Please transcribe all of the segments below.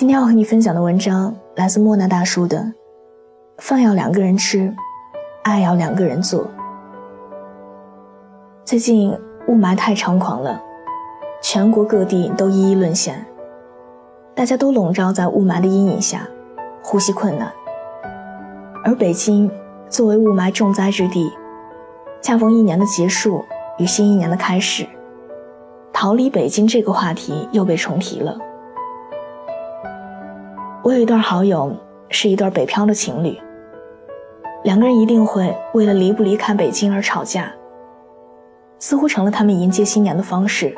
今天要和你分享的文章来自莫那大叔的《饭要两个人吃，爱要两个人做》。最近雾霾太猖狂了，全国各地都一一沦陷，大家都笼罩在雾霾的阴影下，呼吸困难。而北京作为雾霾重灾之地，恰逢一年的结束与新一年的开始。逃离北京这个话题又被重提了。我有一段好友，是一对北漂的情侣。两个人一定会为了离不离开北京而吵架，似乎成了他们迎接新年的方式。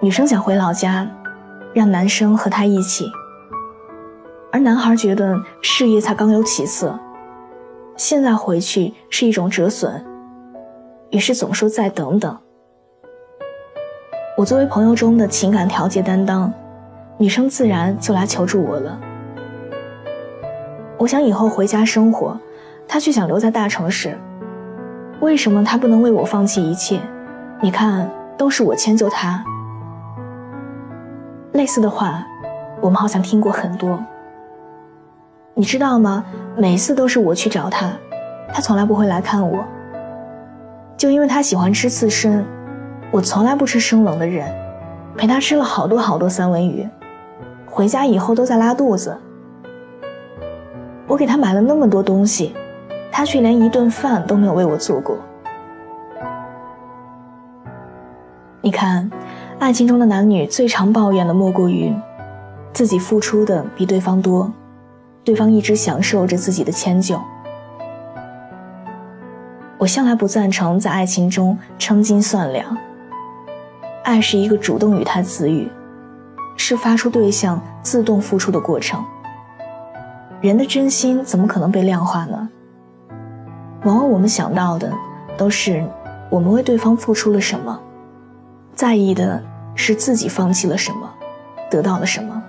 女生想回老家，让男生和她一起，而男孩觉得事业才刚有起色，现在回去是一种折损，于是总说再等等。我作为朋友中的情感调节担当，女生自然就来求助我了。我想以后回家生活，她却想留在大城市。为什么她不能为我放弃一切？你看，都是我迁就她。类似的话，我们好像听过很多。你知道吗？每次都是我去找她，她从来不会来看我。就因为她喜欢吃刺身。我从来不吃生冷的人，陪他吃了好多好多三文鱼，回家以后都在拉肚子。我给他买了那么多东西，他却连一顿饭都没有为我做过。你看，爱情中的男女最常抱怨的莫过于，自己付出的比对方多，对方一直享受着自己的迁就。我向来不赞成在爱情中称斤算两。爱是一个主动语态词语，是发出对象自动付出的过程。人的真心怎么可能被量化呢？往往我们想到的都是我们为对方付出了什么，在意的是自己放弃了什么，得到了什么。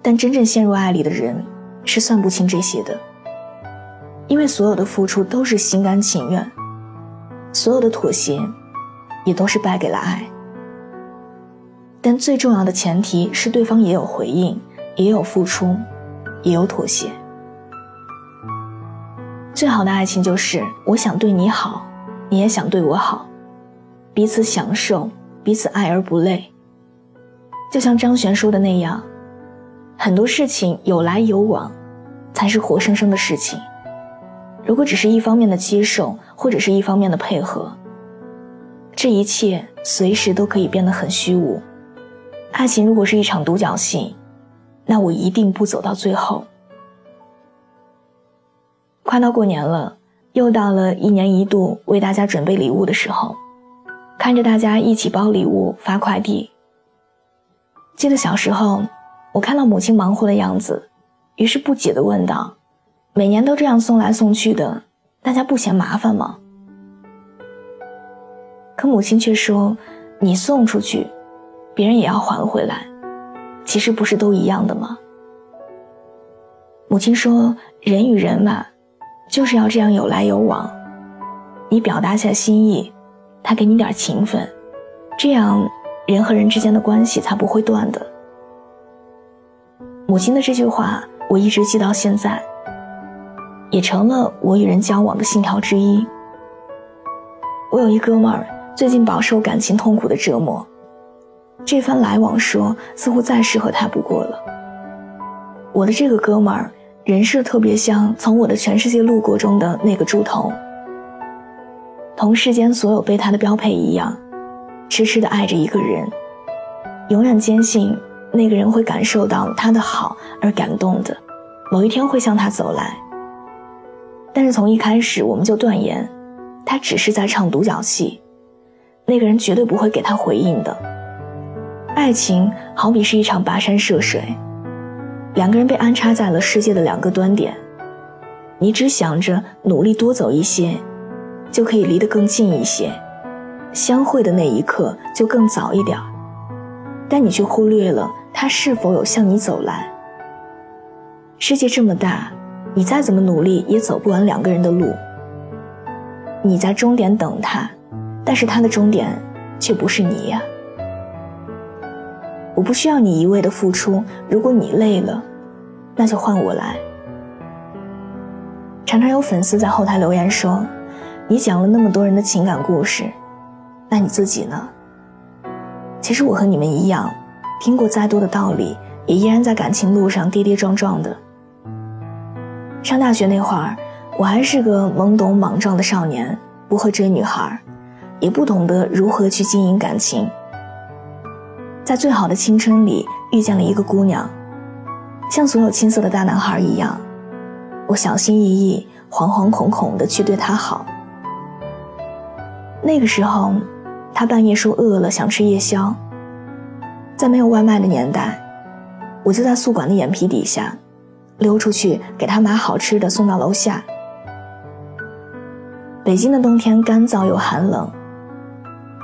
但真正陷入爱里的人是算不清这些的，因为所有的付出都是心甘情愿，所有的妥协。也都是败给了爱，但最重要的前提是对方也有回应，也有付出，也有妥协。最好的爱情就是我想对你好，你也想对我好，彼此享受，彼此爱而不累。就像张悬说的那样，很多事情有来有往，才是活生生的事情。如果只是一方面的接受，或者是一方面的配合。这一切随时都可以变得很虚无。爱情如果是一场独角戏，那我一定不走到最后。快到过年了，又到了一年一度为大家准备礼物的时候，看着大家一起包礼物、发快递。记得小时候，我看到母亲忙活的样子，于是不解地问道：“每年都这样送来送去的，大家不嫌麻烦吗？”可母亲却说：“你送出去，别人也要还回来，其实不是都一样的吗？”母亲说：“人与人嘛，就是要这样有来有往。你表达下心意，他给你点情分，这样人和人之间的关系才不会断的。”母亲的这句话，我一直记到现在，也成了我与人交往的信条之一。我有一哥们儿。最近饱受感情痛苦的折磨，这番来往说似乎再适合他不过了。我的这个哥们儿人设特别像从我的全世界路过中的那个猪头，同世间所有备胎的标配一样，痴痴的爱着一个人，永远坚信那个人会感受到他的好而感动的，某一天会向他走来。但是从一开始我们就断言，他只是在唱独角戏。那个人绝对不会给他回应的。爱情好比是一场跋山涉水，两个人被安插在了世界的两个端点，你只想着努力多走一些，就可以离得更近一些，相会的那一刻就更早一点但你却忽略了他是否有向你走来。世界这么大，你再怎么努力也走不完两个人的路。你在终点等他，但是他的终点却不是你呀。我不需要你一味的付出，如果你累了，那就换我来。常常有粉丝在后台留言说：“你讲了那么多人的情感故事，那你自己呢？”其实我和你们一样，听过再多的道理，也依然在感情路上跌跌撞撞的。上大学那会儿。我还是个懵懂莽撞的少年，不会追女孩，也不懂得如何去经营感情。在最好的青春里遇见了一个姑娘，像所有青涩的大男孩一样，我小心翼翼、惶惶恐恐地去对她好。那个时候，她半夜说饿了想吃夜宵，在没有外卖的年代，我就在宿管的眼皮底下，溜出去给她买好吃的送到楼下。北京的冬天干燥又寒冷，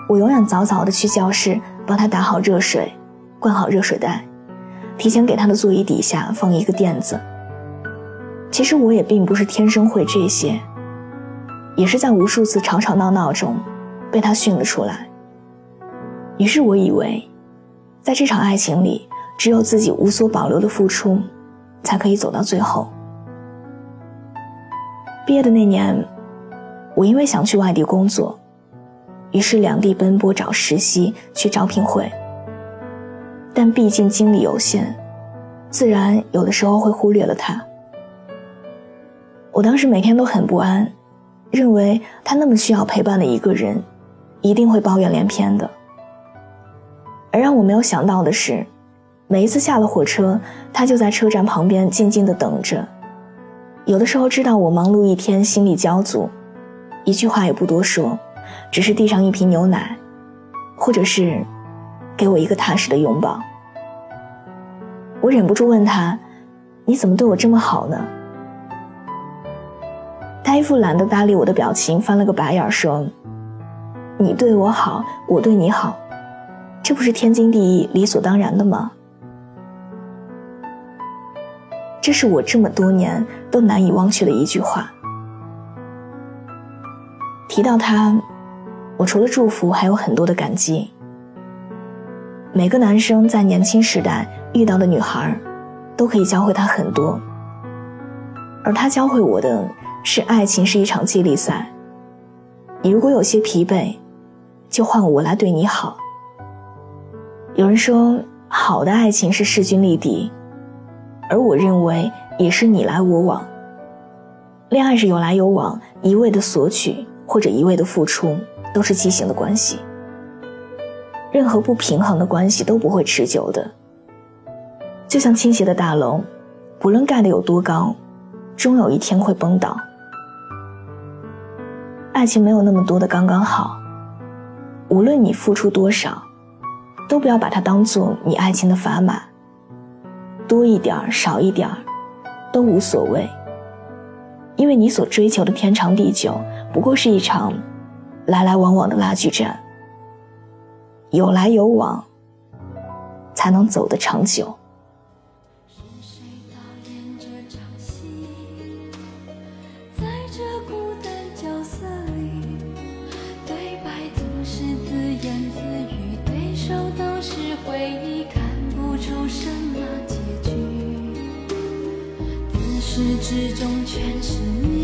我永远早早的去教室帮他打好热水，灌好热水袋，提前给他的座椅底下放一个垫子。其实我也并不是天生会这些，也是在无数次吵吵闹闹中被他训了出来。于是我以为，在这场爱情里，只有自己无所保留的付出，才可以走到最后。毕业的那年。我因为想去外地工作，于是两地奔波找实习去招聘会。但毕竟精力有限，自然有的时候会忽略了他。我当时每天都很不安，认为他那么需要陪伴的一个人，一定会抱怨连篇的。而让我没有想到的是，每一次下了火车，他就在车站旁边静静的等着。有的时候知道我忙碌一天，心力交瘁。一句话也不多说，只是递上一瓶牛奶，或者是给我一个踏实的拥抱。我忍不住问他：“你怎么对我这么好呢？”他一副懒得搭理我的表情，翻了个白眼说：“你对我好，我对你好，这不是天经地义、理所当然的吗？”这是我这么多年都难以忘却的一句话。提到他，我除了祝福，还有很多的感激。每个男生在年轻时代遇到的女孩，都可以教会他很多。而他教会我的是，爱情是一场接力赛。你如果有些疲惫，就换我来对你好。有人说，好的爱情是势均力敌，而我认为也是你来我往。恋爱是有来有往，一味的索取。或者一味的付出，都是畸形的关系。任何不平衡的关系都不会持久的。就像倾斜的大楼，不论盖得有多高，终有一天会崩倒。爱情没有那么多的刚刚好，无论你付出多少，都不要把它当做你爱情的砝码。多一点儿，少一点儿，都无所谓。因为你所追求的天长地久，不过是一场来来往往的拉锯战。有来有往，才能走得长久。始至终全是你，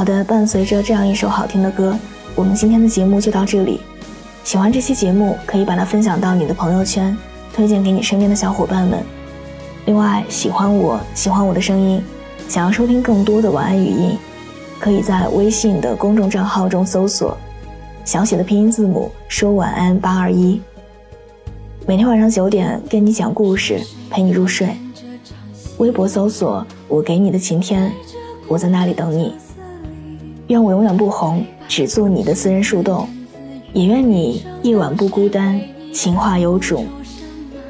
好的，伴随着这样一首好听的歌，我们今天的节目就到这里。喜欢这期节目，可以把它分享到你的朋友圈，推荐给你身边的小伙伴们。另外，喜欢我喜欢我的声音，想要收听更多的晚安语音，可以在微信的公众账号中搜索小写的拼音字母说晚安八二一。每天晚上九点跟你讲故事，陪你入睡。微博搜索我给你的晴天，我在那里等你。愿我永远不红，只做你的私人树洞。也愿你夜晚不孤单，情话有种。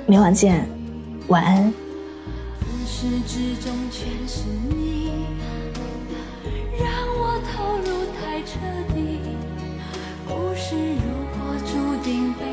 明晚见，晚安。自始至终全是你，让我投入太彻底。故事如果注定悲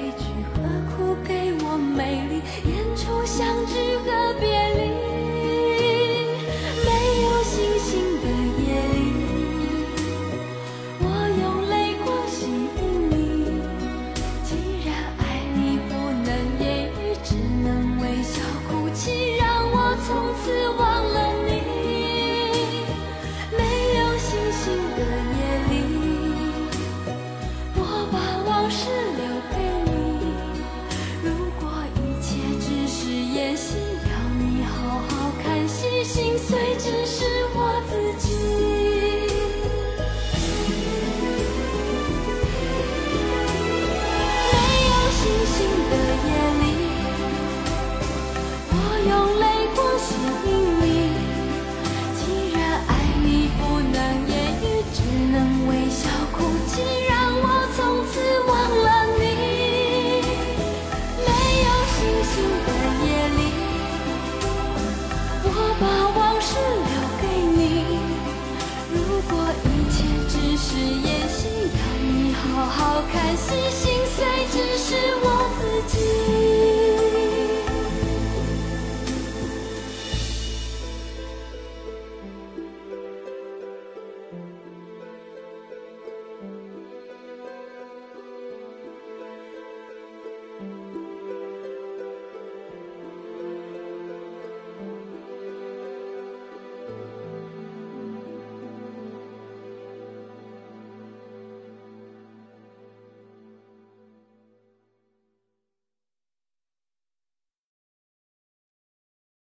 心心